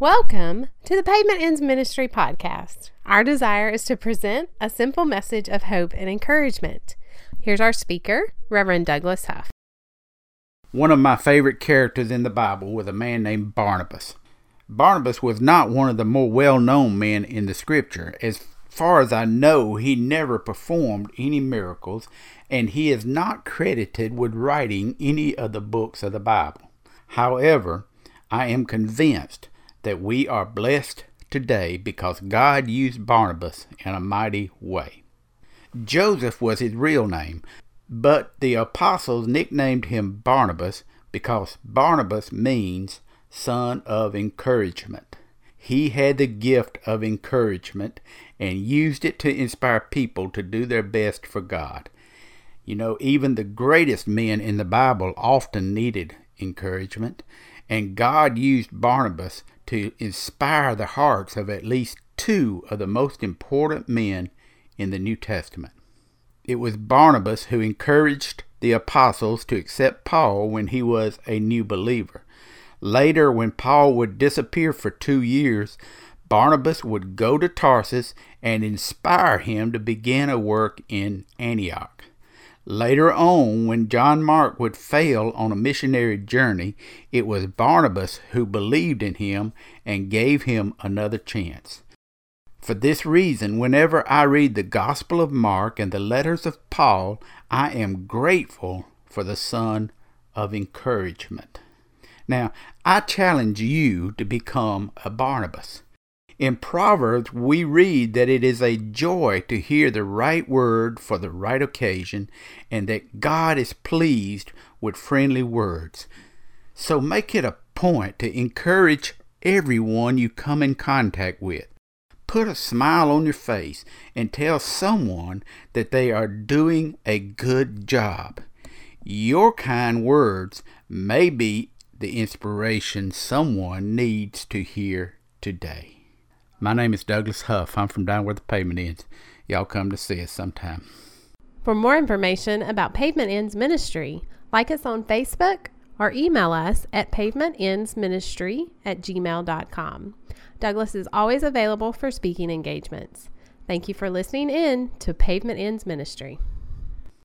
Welcome to the Pavement Ends Ministry podcast. Our desire is to present a simple message of hope and encouragement. Here's our speaker, Reverend Douglas Huff. One of my favorite characters in the Bible was a man named Barnabas. Barnabas was not one of the more well known men in the scripture. As far as I know, he never performed any miracles, and he is not credited with writing any of the books of the Bible. However, I am convinced that we are blessed today because God used Barnabas in a mighty way. Joseph was his real name, but the apostles nicknamed him Barnabas because Barnabas means son of encouragement. He had the gift of encouragement and used it to inspire people to do their best for God. You know, even the greatest men in the Bible often needed encouragement, and God used Barnabas to inspire the hearts of at least two of the most important men in the New Testament. It was Barnabas who encouraged the apostles to accept Paul when he was a new believer. Later, when Paul would disappear for two years, Barnabas would go to Tarsus and inspire him to begin a work in Antioch. Later on, when John Mark would fail on a missionary journey, it was Barnabas who believed in him and gave him another chance. For this reason, whenever I read the Gospel of Mark and the letters of Paul, I am grateful for the Son of Encouragement. Now, I challenge you to become a Barnabas. In Proverbs, we read that it is a joy to hear the right word for the right occasion and that God is pleased with friendly words. So make it a point to encourage everyone you come in contact with. Put a smile on your face and tell someone that they are doing a good job. Your kind words may be the inspiration someone needs to hear today. My name is Douglas Huff. I'm from down where the pavement ends. Y'all come to see us sometime. For more information about Pavement Ends Ministry, like us on Facebook or email us at pavementendsministry at gmail.com. Douglas is always available for speaking engagements. Thank you for listening in to Pavement Ends Ministry.